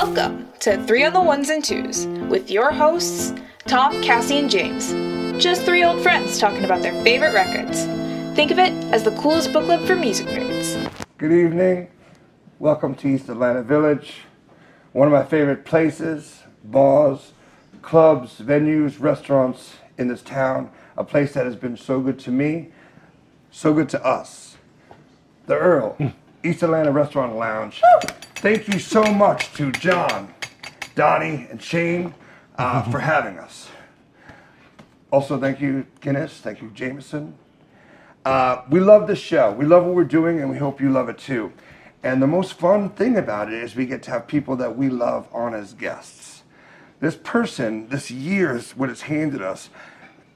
Welcome to Three on the Ones and Twos with your hosts, Tom, Cassie, and James. Just three old friends talking about their favorite records. Think of it as the coolest book club for music nerds. Good evening. Welcome to East Atlanta Village. One of my favorite places, bars, clubs, venues, restaurants in this town. A place that has been so good to me, so good to us. The Earl, hmm. East Atlanta Restaurant Lounge. Thank you so much to John, Donnie, and Shane uh, for having us. Also, thank you, Guinness. Thank you, Jameson. Uh, we love this show. We love what we're doing, and we hope you love it too. And the most fun thing about it is we get to have people that we love on as guests. This person, this year, is what it's handed us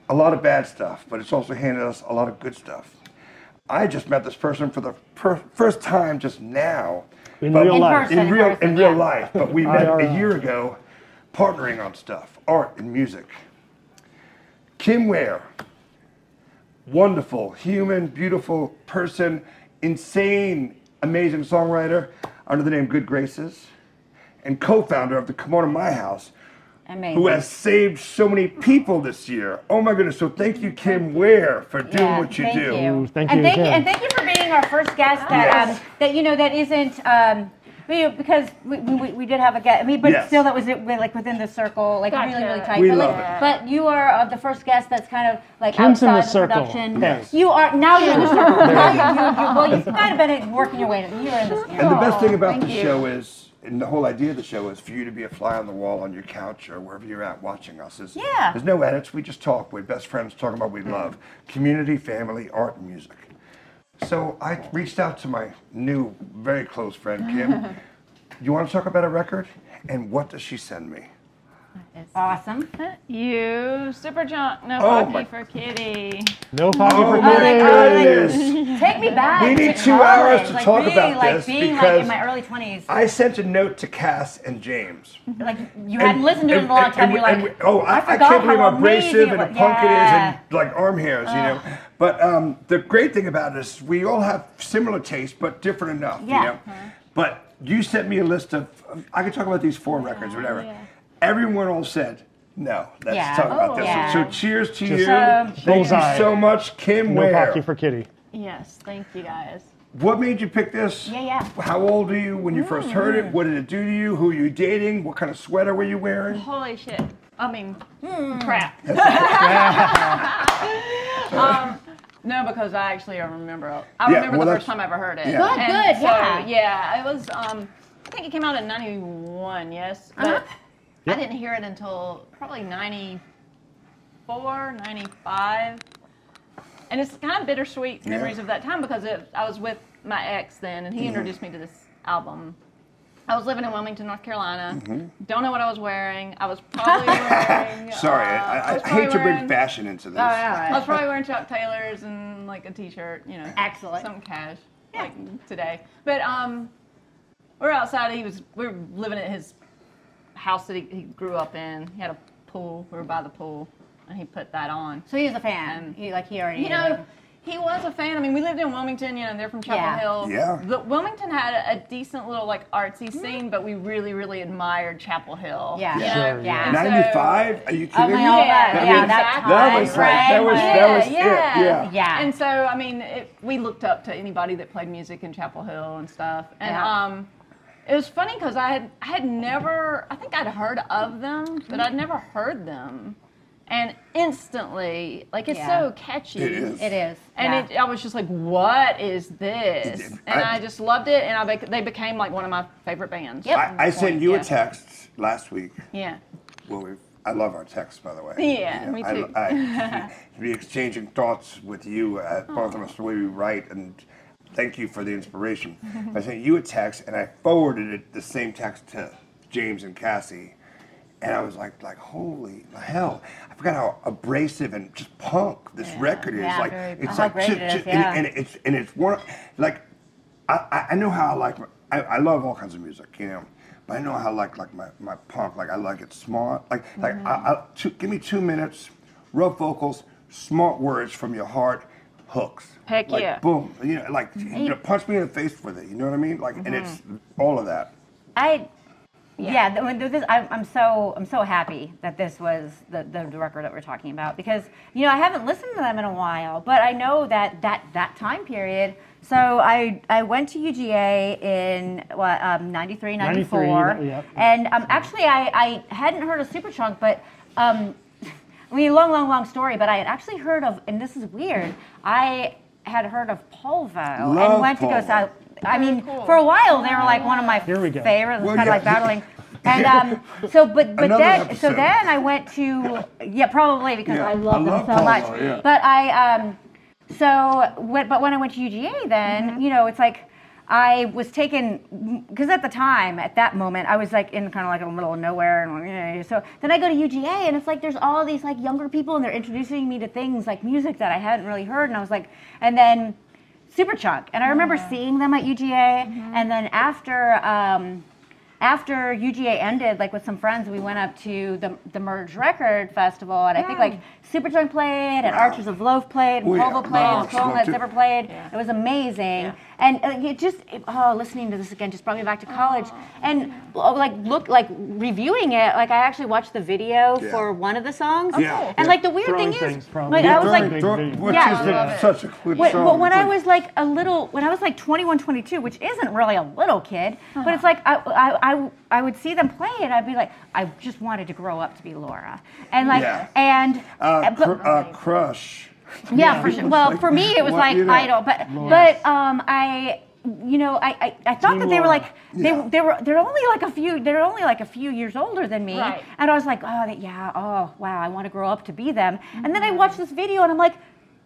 a lot of bad stuff, but it's also handed us a lot of good stuff. I just met this person for the per- first time just now. In but- real life. person, In in real, person, in real yeah. life. But we met a year ago partnering on stuff, art and music. Kim Ware, wonderful, human, beautiful person, insane, amazing songwriter under the name Good Graces, and co founder of the Kimono My House, Amazing. who has saved so many people this year. Oh my goodness. So thank you, Kim Ware, for doing Yeah, what you thank do. You. Thank and you thank you, and thank you for being our first guest. That Yes. um, that you know that isn't. Um, we, because we, we, we did have a guest, I mean, but Yes. still that was it, like within the circle, like really Gotcha. really tight. We but, love like, it. but you are uh, the first guest that's kind of like Kim's in outside the the circle. production. Yes. You are now you're in the circle. now you, you, you, well, you've kind of been working your way. You're in this. And the best thing about thank the you. show is, and the whole idea of the show is for you to be a fly on the wall on your couch or wherever you're at watching us. Yeah. There's no edits. We just talk. We're best friends talking about what we mm. love community, family, art, and music. So I reached out to my new, very close friend, Kim. you want to talk about a record? And what does she send me? Ah. awesome. You Superchunk, no Oh Pocky my- for kitty. No Pocky Oh for my Kitty. Oh goodness. Take me back. We need to two college, hours to like talk really, about like this being like because in my early twenties. I sent a note to Cass and James. Mm-hmm. Like you hadn't listened to it in a long time. and You're like, and we- oh, I, I forgot can't believe how amazing abrasive it and a was. punk it is, and like arm hairs, you know. But um, the great thing about it is we all have similar tastes, but different enough, Yeah. you know. Uh-huh. But you sent me a list of. I could talk about these four records, whatever. yeah. Everyone all said. No, let's Yeah. talk about Oh. this. Yeah. So, cheers to Just you. Um, Thank bullseye. you so much, Kim No Ware. Pocky for Kitty. Yes, thank you guys. What made you pick this? Yeah, yeah. How old are you when you first heard it? What did it do to you? Who are you dating? What kind of sweater were you wearing? Holy shit. I mean, Hmm. crap. um, no, because I actually remember. I Yeah, remember well, the that's- first time I ever heard it. Yeah. Good, And good, so, yeah. Yeah, it was. Um, I think it came out in '91. Yes, but Uh-huh. I didn't hear it until probably '94, '95. And it's kind of bittersweet Yeah. memories of that time because it, I was with my ex then, and he introduced me to this album. I was living in Wilmington, North Carolina. Don't know what I was wearing. I was probably wearing. Sorry, uh, I, I, I probably hate to bring fashion into this. Oh, all I was probably wearing Chuck Taylors and like a t-shirt, you know. Excellent. Some cash, like today. But um, we were outside. He was. We were living at his house that he, he grew up in. He had a pool. We were by the pool, and he put that on. So he was a fan. He like he already. You know, he was a fan. I mean, we lived in Wilmington, you know, they're from Chapel Yeah. Hill. Yeah. The, Wilmington had a, a decent little like artsy Mm-hmm. scene, but we really, really admired Chapel Hill. Yeah. You Yeah. know? Sure, yeah. And so- 95? Are you kidding Oh my me? God, Yeah, yeah, I mean, that exactly. time, That was like- right? that was- right. that was it, yeah. yeah. Yeah. And so, I mean, it, we looked up to anybody that played music in Chapel Hill and stuff. And Yeah. um, it was funny because I had I had never I think I'd heard of them, but I'd never heard them. And instantly, like it's Yeah. so catchy. It is. It is. And yeah. it, I was just like, "What is this?" It- And I- I, just loved it, and I bec- they became like one of my favorite bands. Yep. I, I sent you Yeah. a text last week. Yeah. Well, we I love our texts, by the way. Yeah, You know, me I- too. I, be exchanging thoughts with you, uh, both of us, the way we write, and thank you for the inspiration. I sent you a text, and I forwarded it, the same text to James and Cassie, and I was like, like, holy hell! I forgot how abrasive and just punk this Yeah. record is. Yeah, like, very it's like, How great ju- it yeah. and, and it's and it's one, like, I, I- know how I like. I, I love all kinds of music, you know. But I know how I like like my, my punk. Like I like it smart. Like like I, mm-hmm. I, two, give me two minutes, rough vocals, smart words from your heart, hooks. Heck like, yeah. Boom. You know, like you know, punch me in the face with it. You know what I mean? Like, and it's all of that. I, yeah, th- this, I'm, I'm so I'm so happy that this was the, the the record that we're talking about because you know I haven't listened to them in a while, but I know that that that time period. So I I went to UGA in what um, 93, 94, 93, yeah. and um, actually I, I hadn't heard of Superchunk, but um, I mean long long long story, but I had actually heard of, and this is weird. I had heard of Polvo Love and went to go Polvo. south. I Very mean, cool. for a while they were like one of my Here we go. favorites. Well, kind of like battling. And um, so, but but Another then so episode. then I went to yeah probably because Yeah, I love I them love so Polvo, much. yeah. But I um, so when, but when I went to UGA, then you know it's like I was taken because at the time at that moment I was like in kind of like a the middle of nowhere and so then I go to UGA and it's like there's all these like younger people and they're introducing me to things like music that I hadn't really heard and I was like and then Superchunk and I remember seeing them at UGA and then after. Um, after UGA ended, like with some friends, we went up to the the Merge Record Festival, and I think like Superchunk played, and Archers of Loaf played, and Oh, yeah. Polvo played, Oh, and Clone Love Led too. Zipper played. It was amazing, and uh, it just it, oh, listening to this again just brought me back to college, and uh, like look like reviewing it, like I actually watched the video Yeah. for one of the songs, Yeah. and like the weird Throwing thing things, is, probably. like I was like. things. Which Yeah. is I love such a good Wait, song. but when I was like a little, when I was like 21, 22, which isn't really a little kid, but it's like I, I, I, I would see them play and I'd be like, I just wanted to grow up to be Laura, and like, Yeah. and uh, but, cr- uh, Crush. yeah, for sure. Well, for me, it was like you know, idol, but but um, I. You know, I, I, I thought Team that they were like they, Yeah. they were they're only like a few they're only like a few years older than me, Right. and I was like, oh they- yeah, oh wow, I want to grow up to be them. And then I mm-hmm. watched this video and I'm like,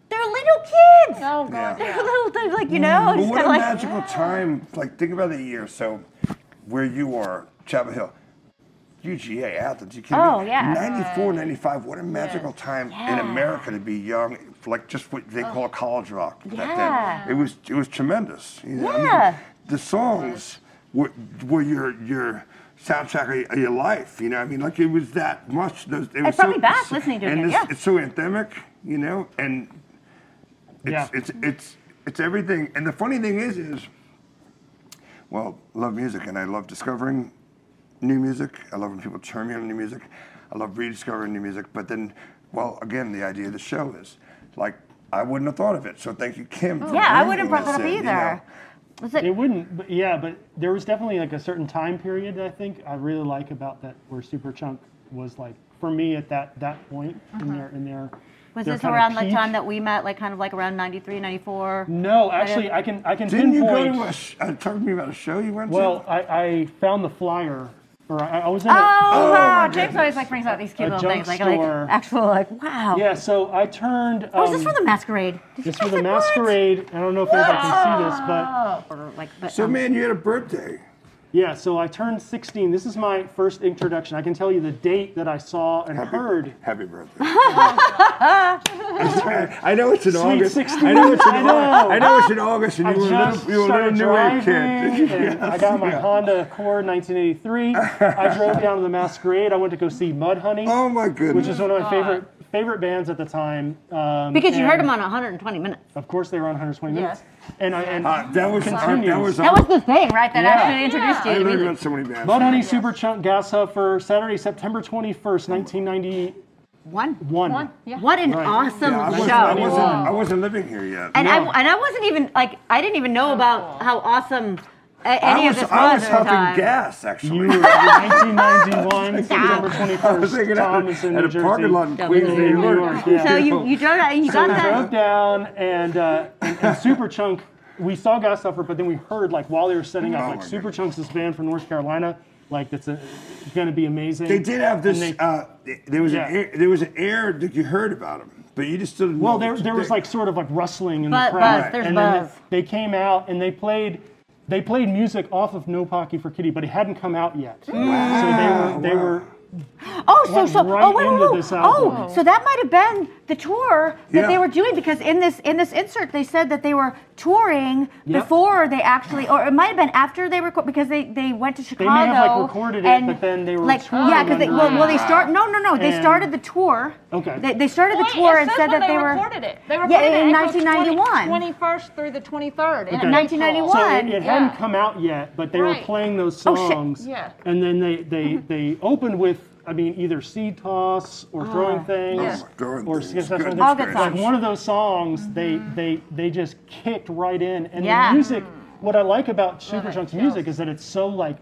they're little kids. Oh god. Yeah. They're little, they're like you mm-hmm. know, But just what a like magical ah. time. Like, think about the year. So, where you are, Chapel Hill, UGA, Athens, you kidding Oh, me? yeah. 94, 95, what a magical time in America to be young, like just what they oh. call college rock back Yeah. then. It was, it was tremendous. You know? I mean, Yeah. the songs were, were your, your soundtrack of your life, you know? I mean, like, it was that much. Those, it was brought so, me back listening to it and again, it's, yeah. it's so anthemic, you know? And it's, Yeah. it's, it's, it's everything. And the funny thing is, is, well, love music and I love discovering new music. I love when people turn me on to new music. I love rediscovering new music. But then, well, again, the idea of the show is like, I wouldn't have thought of it. So thank you, Kim. for yeah, I wouldn't have brought this that up in, you know. either. Was it? It wouldn't, but yeah, but there was definitely like a certain time period that I think I really like about that where Superchunk was like for me at that that point in their in their. Uh-huh. Was this around the time that we met, like kind of like around 93, 94? No, actually, I can I can Didn't you pinpoint. go to a, sh- uh, talk to me about a show you went well, to? Well, I, I found the flyer, or I, I was in Oh, a. wow. James always like brings out these cute A little things, like, like store. actual, like wow. Yeah, so I turned. Oh, is this um, for the masquerade? Did you This for the like, what? masquerade. I don't know if anybody can see this, but Or, like, but, so, um, man, you had a birthday. Yeah. So I turned 16. This is my first introduction. I can tell you the date that I saw and Happy, heard. Happy birthday. I know it's in Sweet August. 16. I know it's in I know. August. I know it's in August, and I you were a just little, you were a little new wave kid. and I got my Honda Accord 1983. I drove down to the Masquerade. I went to go see Mudhoney, Oh my goodness. which is one of my favorite favorite bands at the time. Um, because you heard them on 120 minutes. Of course, they were on 120 minutes, and I and Uh, that was uh, that Continues. was That was the thing, right? That Yeah. actually introduced I you to learned music. about so many bands. Mudhoney Superchunk Gas Huffer Saturday, September 21st, 1991. One. One. Yeah. What an Right. awesome Yeah, I show. wasn't, I wasn't, I wasn't living here yet. and No. I and I wasn't even like I didn't even know about how awesome a- any I of was, this I was was at huffing time. gas, You actually. were 1991, September I was 21st, thinking at, Thomason, at New a Jersey. parking lot in That Queens, New York. York, yeah. So you, you drove that and you got we that. drove down and, uh, and, and Superchunk, we saw Gas Huffer, but then we heard like while they were setting up, Oh like my Super goodness. Chunk's this band from North Carolina, like that's going to be amazing. They did have this. They- uh, there was Yeah. an air, there was an air that you heard about them, but you just didn't. well, know there, there was like sort of like rustling in Buzz- the crowd, buzz, there's and then buzz. They, they came out and they played. They played music off of No Pocky for Kitty, but it hadn't come out yet. Mm. So they were they wow. were Oh, so so right oh, wait, wait, wait. oh, so that might have been the tour that Yeah. they were doing because in this in this insert they said that they were touring Yep. before they actually, or it might have been after they record because they they went to Chicago. They Chicago. may have, like, recorded it, and, but then they were like touring yeah, because they under well, well they start no no no they And- started the tour. Okay. They, they started the Wait, tour and said that they, they were. recorded it. They Yeah, recorded it in April 1991. 20 21st through the 23rd. in Okay. April. 1991. So One. it, it hadn't Yeah. come out yet, but they were playing those songs. Oh, shit. songs. Yeah. And then they they mm-hmm. they opened with I mean either seed toss or ah, throwing things Yeah. Throwing or things. skip steps. All good. Like songs. one of those songs, mm-hmm. they they they just kicked right in. And Yeah. the music, what I like about Love it. Superchunk's music is that it's so like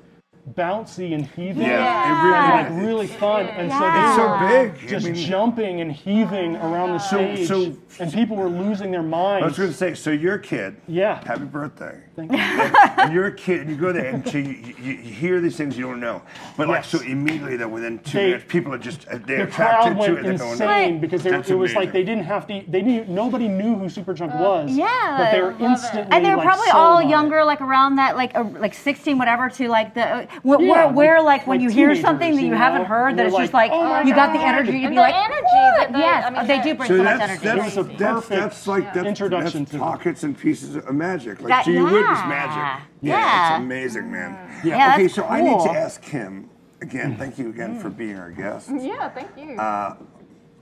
bouncy and heaving. Yeah, And it really like really fun, and so Yeah. they It's were so big. I just mean, jumping and heaving around the So- stage, so- and people were losing their minds. I was going to say, so you're a kid. Yeah. Happy birthday. Thank you. and you're a kid, and you go there, and so you, you, you hear these things you don't know. But like, so immediately, though, within two They- minutes, people are just uh, they're the crowd attracted to went it. They're going, insane because they, it was like they didn't have to. They knew nobody knew who Superchunk was. yeah, but they were love it. and they were like, probably sold all on it. younger, like around that, like uh, like 16, whatever, to like the uh, wh- Yeah, where, like- where like when you hear something that you you know? haven't heard, that they're it's just like, like "Oh you got the energy. You'd And be the like, energy what? that they- yes, I mean, they that- do bring So so much that's, energy. that's, It that's, perfect that's like that's, introduction that's to it. pockets and pieces of magic. Like That- gee whiz yeah. magic. Yeah. it's amazing, man. Yeah. okay, that's so I need to ask him again. Thank you again for being our guest. Yeah, thank you.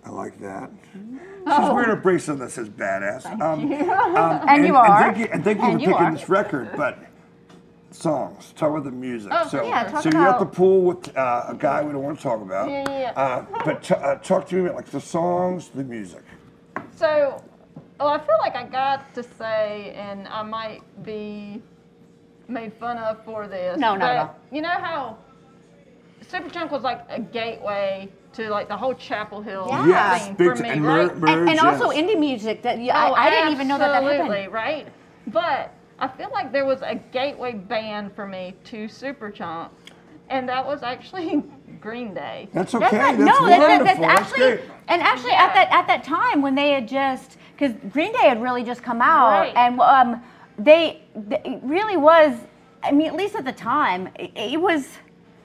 I like that. She's wearing a bracelet that says badass. Um, um, And you are. thank you, and thank you And for you picking are. this record, but songs. Talk about the music. Oh, so, yeah, talk so you're at the pool with uh, a guy we don't want to talk about. Yeah, yeah, yeah. Uh, but t- uh, talk to me about like the songs, the music. So, oh, I feel like I got to say, and I might be made fun of for this. No, not but at all. You know how Superchunk was like a gateway to like the whole Chapel Hill Yeah. Yes, thing big for me, and right? mer- and, and also yes. indie music that yeah, Oh, I, I didn't even know that that absolutely, happened. right? But I feel like there was a gateway band for me to Superchunk, and that was actually Green Day. That's okay. That's not, that's no, that, that, wonderful. that's That's actually, great. and actually Yeah. at that at that time when they had just, because Green Day had really just come out, Right. and um, they, they, really was. I mean, at least at the time, it, it was,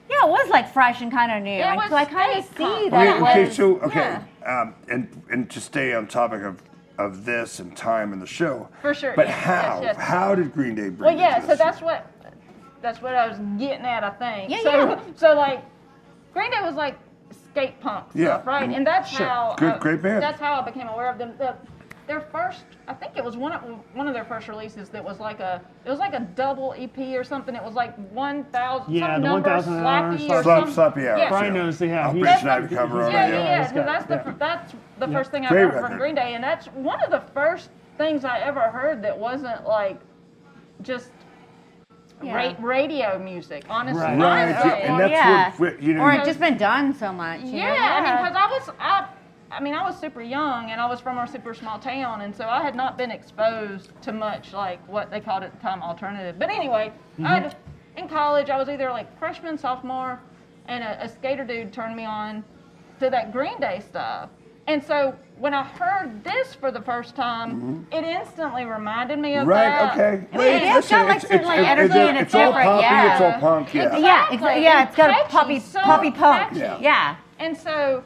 yeah, it was like fresh and kind of new. It and was so I kind of skate see that Okay, okay, was. so okay, yeah. um, and and to stay on topic of of this and time in the show. For sure, But yes, how? yes, yes. How did Green Day bring? Well, yeah, to so this? that's what that's what I was getting at, I think. Yeah, so, yeah. so like, Green Day was like skate punk stuff, Yeah. right? Mm-hmm. And that's Sure. how Good- I- great band. That's how I became aware of them. The, their first, I think it was one of one of their first releases that was like a it was like a double EP or something. It was like one thousand Yeah, some the number 1,000 hours, slappy or Slap, some, slappy hours. Yeah. Brian knows, yeah, I'll he's- British cover Yeah, yeah, Yeah, yeah. he's 'cause got- that's the yeah. that's the Yeah. first thing I Great heard from Green Day, and that's one of the first things I ever heard that wasn't like just Yeah. ra- radio music. Honestly, Right. Right, honestly. yeah, and that's yeah. what you know. or it just been done so much. you know? Yeah, I mean, because I was, I, I mean, I was super young and I was from a super small town, and so I had not been exposed to much like what they called at the time alternative. But anyway, I had, in college I was either like freshman, sophomore, and a, a skater dude turned me on to that Green Day stuff. And so when I heard this for the first time, it instantly reminded me of Mm-hmm. Right. that. Okay. I mean, it has listen, got, like, it's- certain, like, it's- energy it's- and it's it's all different, poppy, yeah. It's all punk. Yeah. Exactly. Yeah, exactly. Yeah, it's got a Catchy, poppy, so poppy punk. catchy. Yeah. Yeah. And so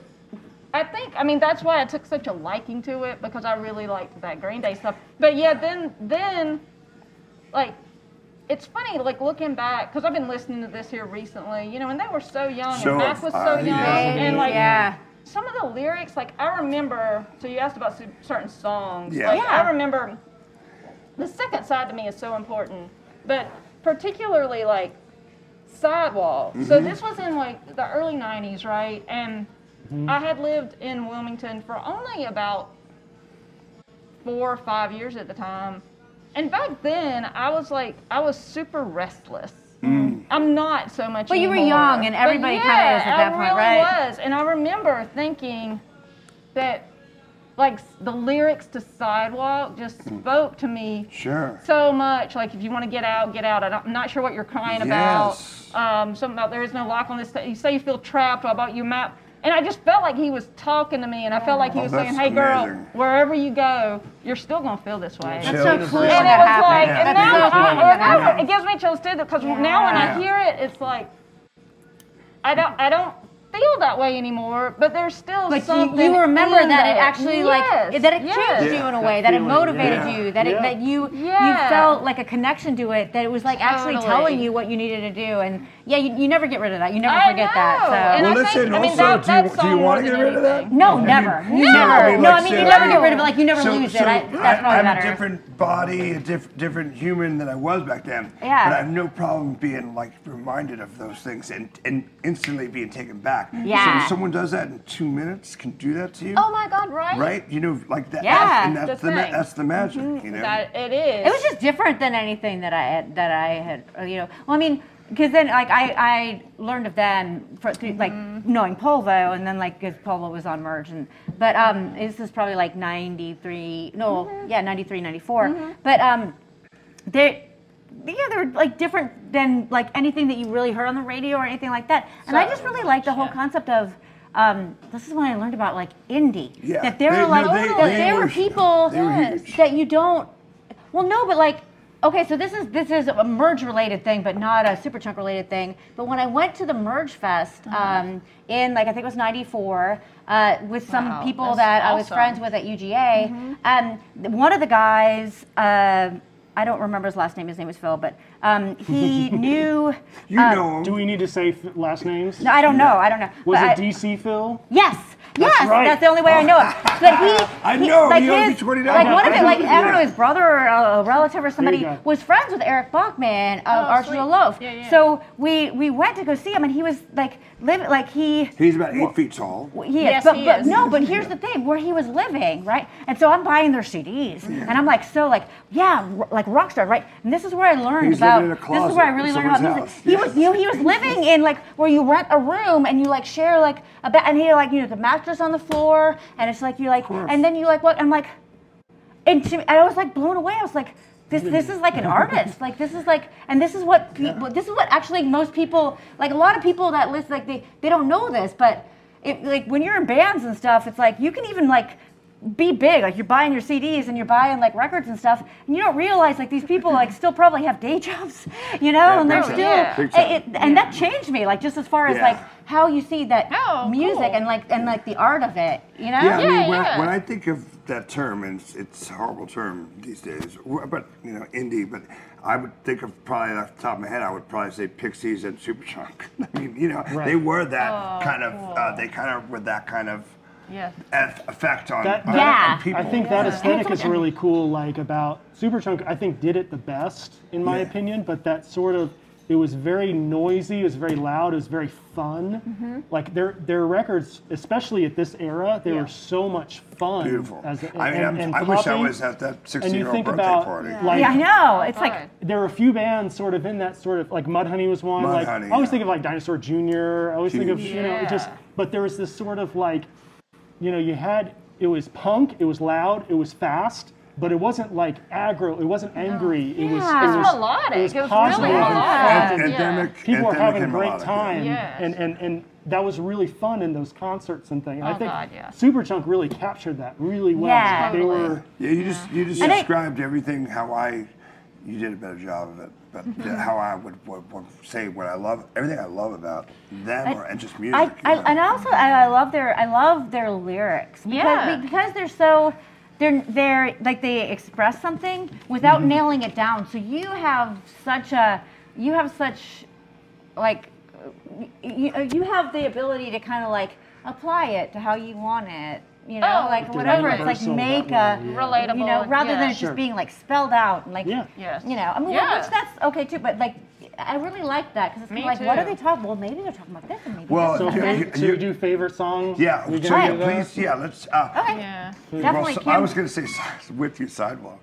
I think I mean that's why I took such a liking to it because I really liked that Green Day stuff. But yeah, then then like it's funny like looking back because I've been listening to this here recently, you know, and they were so young So and Mac was so young yeah. and like yeah. some of the lyrics like I remember so you asked about certain songs. Yeah. Like Yeah. I remember the second side to me is so important, but particularly like sidewalk. So Mm-hmm. this was in like the early '90s, right? And I had lived in Wilmington for only about four or five years at the time. And back then, I was like, I was super restless. Mm. I'm not so much. Well, you were young, and But everybody kinda yeah, is at that I point, really right? Was, and I remember thinking that, like, the lyrics to "Sidewalk" just Mm. spoke to me Sure. so much. Like, if you want to get out, get out. I don't- I'm not sure what you're crying Yes. about. Um, something about there is no lock on this. You say you feel trapped. What about your map? And I just felt like he was talking to me, and I felt like he Oh, was that's saying, "Hey, girl, amazing. wherever you go, you're still gonna feel this way." That's so Chills. cool And when And that it was like, happens. and now, so I, and when that now it gives me chills too because now when Yeah. I hear it, it's like I don't, I don't feel that way anymore, but there's still But you, something. you remember in that it there. actually yes. like that it yes. changed Yeah. you in a way, that it feeling, motivated yeah. you, that it that you you felt like a connection to it, that it was like actually telling you what you needed to do, and yeah, you, you never get rid of that. You never I forget know. that. So. Well, I listen, think, I mean, also, that, do you- that do you song wanna get rid of that? no, mean, never, no, never. I mean, no, I mean you say, never get rid of it. Like you never so, lose so it. I, that's probably I, am better. a different body, a diff, different human than I was back then. Yeah. But I have no problem being like reminded of those things and, and instantly being taken back. Yeah. So if someone does that in two minutes, can do that to you. Oh my God! Right? Right? You know, like that. Yeah. And that's The the, ma- thing. that's the magic. You know. That it is. It was just different than anything that I had, that I had, uh, you know. Well, I mean, because then like I, I learned of them for, through, like knowing Polvo, and then like because Polvo was on Merge, and but um, this is probably like '93, no, yeah, '93, '94. But um, they. Yeah, they're like different than like anything that you really heard on the radio or anything like that. And I just really like the whole yeah. concept of um, this is when I learned about like indie. Yeah. That there They- were no, like they- that they there were- were people they Yes. that you don't well no but like okay so this is this is a merge related thing but not a Superchunk related thing but when i went to the merge fest Uh-huh. um, in like i think it was 94 uh, with some Wow, people that's that i was awesome. friends with at uga um, one of the guys uh, i don't remember his last name his name was phil but um, he knew you uh, know 'em. Do we need to say f- last names? no, i don't know i don't know Was but it I- DC Phil? Yes. Yes, right. that's the only way I know it. But he, I he- know, like he owed me his, $20. like one of it, like I don't know, his brother or a relative or somebody go. was friends with Eric Bachmann of Oh, Archer sweet. Loaf. Yeah, yeah. So we we went to go see him, and he was like living, like he. He's about eight feet tall. He is, Yes, but, he but is. no, but here's the thing: where he was living, right? And so I'm buying their CDs, and I'm like, so like, yeah, r- like rock star, right? And this is where I learned He's about. in a this is where I really learned about music. house. He Yes. was, you know, he was living in like where you rent a room and you like share like a bed, and he like you know the on the floor, and it's like you like, and then you like what? I'm like, and to me, I was like blown away. I was like, this this is like an artist. Like this is like, and this is what people. This is what actually most people like. A lot of people that listen, like they they don't know this, but it, like when you're in bands and stuff, it's like you can even like be big. Like you're buying your CDs and you're buying like records and stuff, and you don't realize like these people like still probably have day jobs, you know, Yeah, and they're big still. time. Yeah. Big it- and that changed me, like just as far as Yeah. like how you see that Oh, music cool. and like and like the art of it, you know. Yeah, I mean, Yeah, when, I, when I think of that term, and it's, it's a horrible term these days, but you know, indie. But I would think of probably off the top of my head, I would probably say Pixies and Superchunk. I mean, you know, Right. they were that Oh, kind of. Uh, cool. they kind of were that kind of Yeah. eff- effect on, That- on, Yeah. on people. I think that Yeah. aesthetic is really cool. Like about Superchunk, I think did it the best in my Yeah. opinion. But that sort of it was very noisy. It was very loud. It was very fun. Mm-hmm. Like their their records, especially at this era, they Yeah. were so much fun. beautiful. As, I mean, and, I'm- and I wish I was at that 16-year-old birthday about party. like yeah, I know. It's like there are a few bands sort of in that sort of like Mudhoney was one. like Mudhoney, I always yeah. think of like Dinosaur Jr. I always think of you know it just but there was this sort of like you know you had it was punk, it was loud, it was fast, but it wasn't like aggro, it wasn't angry. It was it It's was melodic. It was, It was positive really and melodic. fun. Yeah. endemic, People were having a great time, Yes. and, and and that was really fun in those concerts and things. I Oh, think God, yeah. Superchunk really captured that really well. Yeah. they Totally. were Yeah, you just you just And it- described everything how I. You did a better job of it, but Mm-hmm. how I would, would, would say what I love, everything I love about them, or, and just music. I, I and also I, I love their I love their lyrics because Yeah. because they're so they're they're like they express something without Mm-hmm. nailing it down. So you have such a you have such like you, you have the ability to kind of like apply it to how you want it. You know, Oh, like whatever. It's like make a yeah. Relatable, You know, rather than yeah. it Sure. just being like spelled out and like Yeah. Yes. you know. I mean, Yeah. which that's okay too. But like, I really like that because it's Me kinda like, what are they talking? Well, maybe they're talking about this and maybe Well, this. So, You- fa- you- so you- you do favorite songs? Yeah, We so gonna yeah, do that? please, yeah, let's. Uh, Okay. Yeah. Definitely Well, so- I was going to say si- with you sidewalk.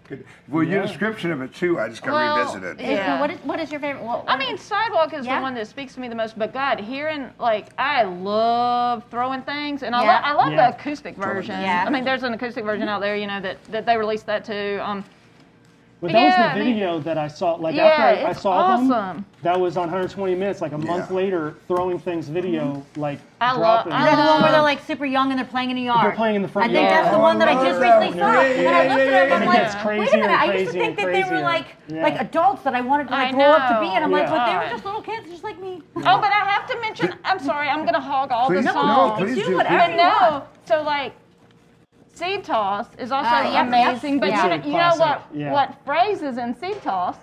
Well, your Yeah. description of it too, I just got Well, revisited. Is- Yeah. What is what is your favorite? What, I mean, Sidewalk is Yeah. the one that speaks to me the most. But God, hearing like I love throwing things, and I, Yeah. lo- I love Yeah. the acoustic version. Yeah. I mean, there's an acoustic version out there, you know, that, that they released that too. Um, But that was Yeah, I the mean- video that I saw. Like Yeah, after I, I it's saw them, that was on 120 minutes. Like a month Yeah. later, throwing things video, mm-hmm. like I love- dropping. I is that the one where they're like super young and they're playing in a yard? They're playing in the front I think yard. that's the one that I I just that recently one. saw. Yeah, and I looked at it yeah, and I'm yeah. like, It gets wait a minute, I used to think that they were like Yeah. like adults that I wanted to like grow up to be, and I'm like, but they were just little kids, just like me. Oh, but I have to mention? I'm sorry, I'm gonna hog all Please, the no, songs. please do do. whatever But you no, so like, seed toss is also Uh, yep, yep. amazing. But Yeah. you, know, you know what? Classic, yeah. What phrase is in seed toss?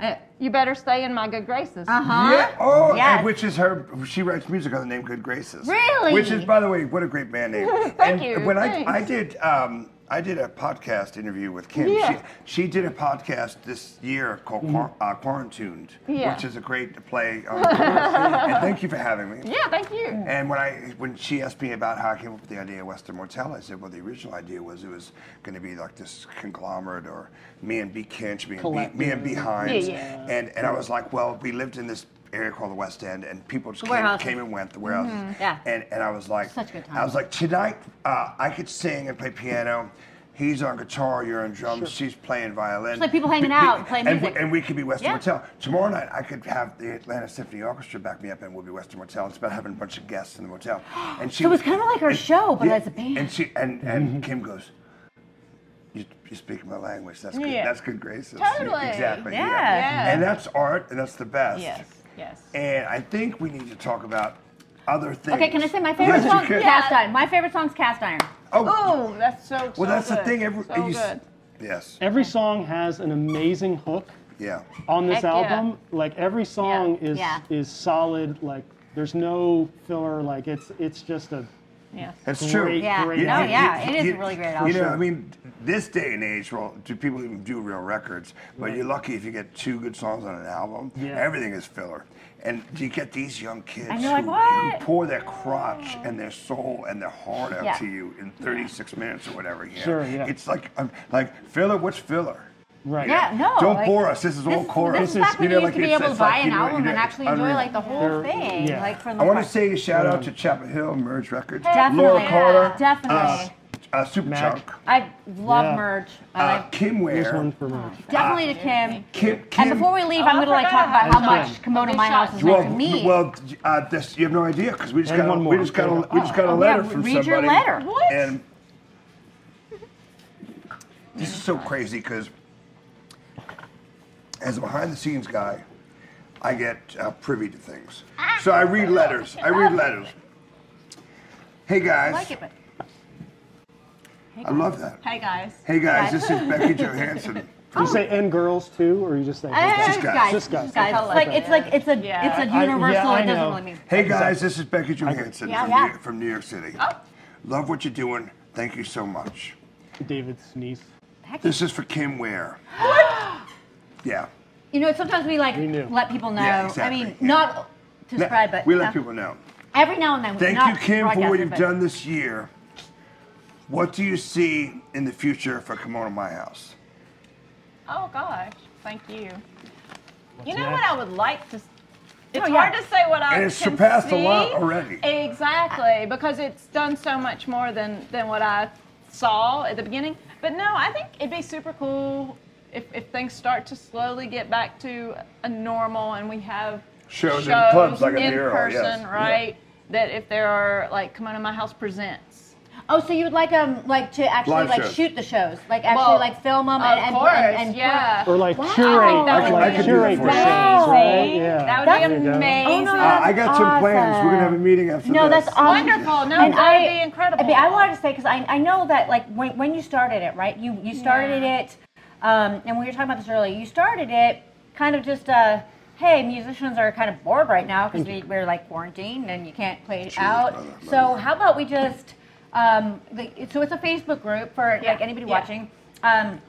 Uh You better stay in my good graces. Uh huh. Yeah. Oh, Yes. and which is her. She writes music on the name Good Graces. Really? Which is, by the way, what a great band name. Thank and you, When I. I did um, I did a podcast interview with Kim. Yeah. She, she did a podcast this year called Quar- uh, Quarantuned, Yeah. which is a great play. On and thank you for having me. Yeah, thank you. And when I when she asked me about how I came up with the idea of Western Motel, I said, well, the original idea was it was going to be like this conglomerate, or me and B. Kinch, me and B, me and B. Hines, Yeah, yeah. and and I was like, well, we lived in this area called the West End, and people just came, came and went, the warehouses. Yeah. And and I was like, Such good I was like, tonight uh, I could sing and play piano. He's on guitar, you're on drums, she's playing violin. It's like people hanging Be- out be- and playing and, music. We, and we could be Western Yeah. Motel. Tomorrow night I could have the Atlanta Symphony Orchestra back me up and we'll be Western Motel. It's about having a bunch of guests in the motel. And she So was kinda like our and- show, but as a band. And she and, and Kim goes, you, you speak my language. That's good. Yeah. That's good graces. Totally. Exactly. Yeah. Yeah. And that's art, and that's the best. Yes, yes. And I think we need to talk about other things. Okay, can I say my favorite Yes, song? can. Cast Iron. My favorite song's Cast Iron. Oh, Oh, that's so. well, so that's the thing. Every, so you good. Yes. Every song has an amazing hook Yeah. on this Heck yeah. album. Like every song is Yeah. is solid. Like there's no filler. Like it's it's just a Yes. That's Great, true. Yeah. great No, album. yeah. It is a really great album. You know, I mean, this day and age, well, do people even do real records? But you're lucky if you get two good songs on an album. Yeah. Everything is filler. And you get these young kids And you're like, who, "What?" who pour their crotch and their soul and their heart out Yeah. to you in 36 minutes or whatever. You know? Sure, yeah. It's like, um, like filler. What's filler? Right. Yeah, no. Don't like, bore us. This is all This, chorus. this is back when you you know, used to like be able to buy like, an you know, album you know, and actually enjoy like the whole thing. yeah. Like from the I want to say a shout out to Chapel Hill Merge Records. Definitely, Laura yeah, Carter. definitely. Uh, uh, Super Mac. Chunk. I love Yeah. merch. I Uh, like Kim Here's Ware. one for merch. definitely to Kim. Kim, Kim. And before we leave, Oh, I'm gonna like talk about about how much Kimono My House shot. is meant Well, to me. well, uh, this, you have no idea because we just And got a, one we just got a, Okay. we just got a Oh, letter yeah, from read your somebody. letter. What? And this is so crazy because as a behind the scenes guy, I get uh, privy to things. So I read letters. I read letters. Hey guys, I like it, but I love that. Hey guys. Hey guys, this is Becky Johansson. Do you say and girls too, or you just say? Eh, Just guys. guys, Just guys. guys. Okay. Like it's like it's a Yeah. it's a I- universal. yeah, I it doesn't know. really mean. Hey guys, this is Becky Johansson Yeah, from, yeah. New, from New York City. Oh. Love what you're doing. Thank you so much. David sneeze. This is for Kim Ware. yeah. You know, sometimes we like We knew. let people know. Yeah, I mean, yeah. not to No, spread, but we you let know, people know. every now and then. We- Thank not you, Kim, for what broadcasted, you've but- done this year. What do you see in the future for Kimono My House? Oh gosh, thank you. you know next? what I would like to. s- It's Oh, yeah. hard to say what I And it's can surpassed a see. lot already. Exactly, because it's done so much more than than what I saw at the beginning. But no, I think it'd be super cool if, if things start to slowly get back to a normal and we have Shows in clubs like a in person, yes. Yeah. right? That if there are like Kimono My House presents. Oh, so you would like um like to actually Live like shows. shoot the shows, like actually Well, like film them Of and, and, course, and, and yeah. Or like Wow. curate, I think that like, would like be curate the shows, right? Yeah. That would There you be go. amazing. Oh, no, Uh, I got some plans. We're going to have a meeting after No, this. that's awesome. Wonderful. No, and that would be incredible. I mean, I wanted to say because I, I know that like when, when you started it, right? You you started Yeah. it, um, and we were talking about this earlier. You started it kind of just uh, hey, musicians are kind of bored right now because we, we're like quarantined and you can't play out. brother, So love how about we just um, like, so it's a Facebook group for Yeah, like anybody yeah. watching. Um,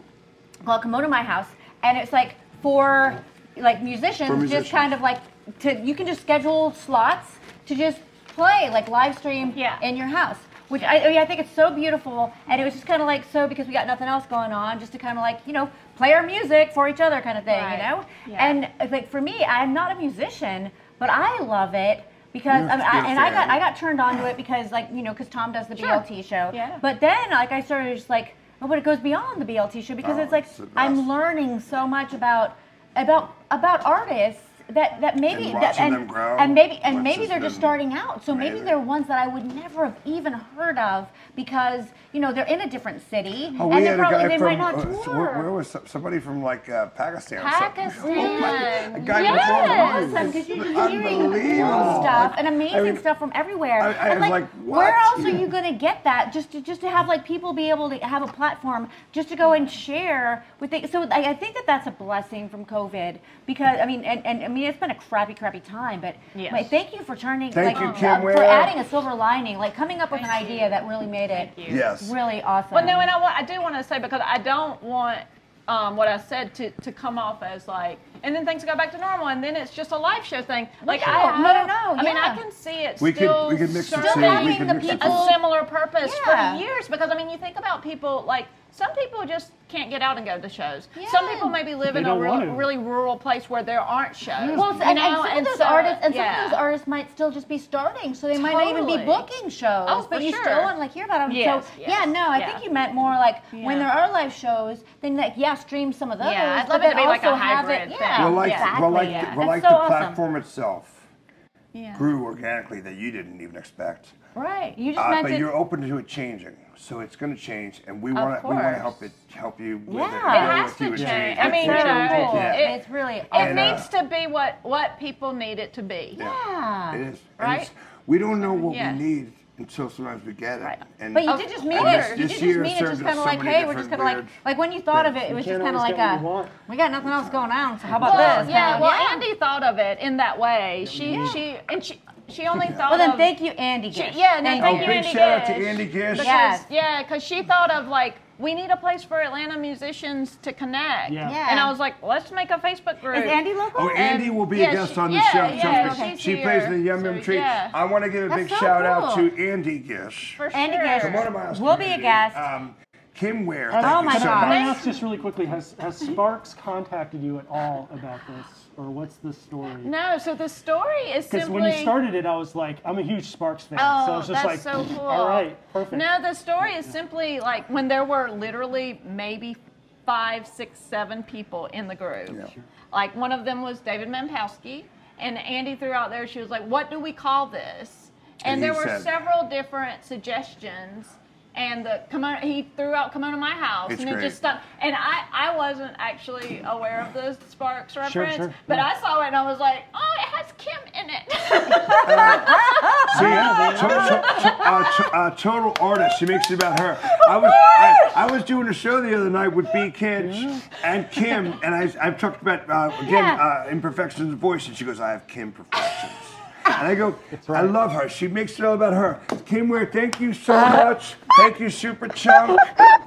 called Kimono My House, and it's like for like musicians, musicians. just kind of like to you can just schedule slots to just play like live stream Yeah. in your house. Which I, I, mean, I think it's so beautiful, and it was just kind of like so because we got nothing else going on, just to kind of like you know play our music for each other, kind of thing, Right. you know. Yeah. And like for me, I'm not a musician, but I love it because You're- I mean, I, you're a and I got. I got turned on to it because like you know because Tom does the Sure. BLT show. Yeah. But then like I started just like oh, but it goes beyond the BLT show because Oh, it's like it's. I'm learning so much about about about artists that that maybe And that, and, grow, and maybe and maybe they're just starting out. So maybe amazing. they're ones that I would never have even heard of because you know they're in a different city Oh, and they had a probably they from might not uh, tour. so where, where was somebody from like uh, Pakistan? or something. Pakistan. A guy Yes. with Awesome, because you're hearing Unbelievable. cool stuff and amazing I mean, stuff from everywhere. I- I and was like, like, where else are you going to get that? Just to just to have like people be able to have a platform just to go and share with it. So I, I think that that's a blessing from COVID because I mean, and, and I mean, it's been a crappy, crappy time, but Yes. like, thank you for turning Thank like you, Kim uh, for adding a silver lining, like coming up with an idea you. that really made it Thank you. Yes. really awesome. Well, no, and I, wa- I do want to say because I don't want um, what I said to, to come off as like, and then things go back to normal, and then it's just a live show thing. Like No, I, no, no, no, I mean, yeah. I can see it We could- still we could mix the serving two. Still We having could the mix the people- a similar purpose Yeah. for years because I mean, you think about people like some people just can't get out and go to shows. Some people maybe live They in a don't real, want to. really rural place where there aren't shows. Well, and, and know? some of those so- artists, and yeah. some of those artists might still just be starting, so they might not even be Totally. booking shows. Oh, but for you sure. still want to like hear about them. Yes, so yes, yeah, no, I yeah. think you meant more like when Yeah. there are live shows, then like yeah, stream some of those. Yeah, I'd but love it to be like a also have hybrid it, thing. Yeah, Well, like, exactly. well, like, yeah. well, That's like so the awesome. platform itself yeah. grew organically that you didn't even expect. Right, you just Uh, meant but you're open to it changing, so it's going to change, and we want to we want to help it help you with. Yeah. and It has to you and change. I it. mean, so you know, cool. Yeah. it- it's really It And, uh, needs to be what what people need it to be. yeah. It is. Right? we don't know what Yeah. we need until sometimes we get it. Right. And But you did just mean it. You did just mean it just kind of so like, hey, we're just kind of like, like when you thought of it, it was just kind of like a, we got nothing else going on, so how about Well, this? yeah. Kind of, Well, Andy thought of it in that way. She she and she she only thought Well, then of. thank you, Andy. she- yeah, no, Oh, thank you, oh, big Andy shout out to Andy Gish. Because, Yes. Yeah, because she thought of like we need a place for Atlanta musicians to connect. Yeah. Yeah. And I was like, let's make a Facebook group. Is Andy local? Oh, Andy And- will be yeah, a guest she- on the yeah, show. yeah, Trust me. she's she plays in the. Yum Yum So, Tree. yeah. I want to give a That's big so shout out to Andy Gish. For Andy sure. Gish. From one of my house We'll be a guest. Um, Kim Ware. Oh my so God. Can I much. ask just really quickly, has, has Sparks contacted you at all about this? Or what's the story? No, so the story is simply Because when you started it, I was like, I'm a huge Sparks fan. Oh, so I oh, was just that's like, so cool. all right, perfect. No, the story is simply like when there were literally maybe five, six, seven people in the group. Yeah. Like one of them was David Mampowski, and Andy threw out there. She was like, "What do we call this?" And, And there were said- several different suggestions. And the come on, he threw out "Kimono My House," It's and it just stuck. And I, I wasn't actually aware of the Sparks reference, sure, but yeah. I saw it and I was like, "Oh, it has Kim in it." See, to- to- to- uh, to- uh, total artist. She makes it about her. I was I, I was doing a show the other night with B. Kinch and Kim, and I I talked about uh, again Yeah. uh, imperfections of voice, and she goes, "I have Kim perfections." And I go, I love her. She makes it all about her. Kim Ware, thank you so much. Thank you, Superchunk.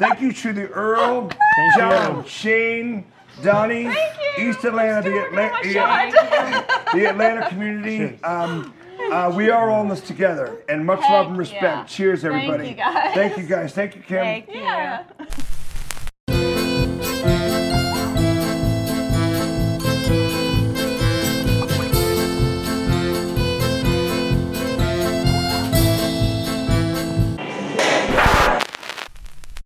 Thank you to the Earl, Thank John, you. Shane, Donnie, you. East Atlanta, the, Still Atla- on the Atlanta community. Um, uh, we are all in this together, and much love and respect. yeah. Cheers, Thank everybody. you, guys. Thank you, guys. Thank you, Kim. Thank you. yeah.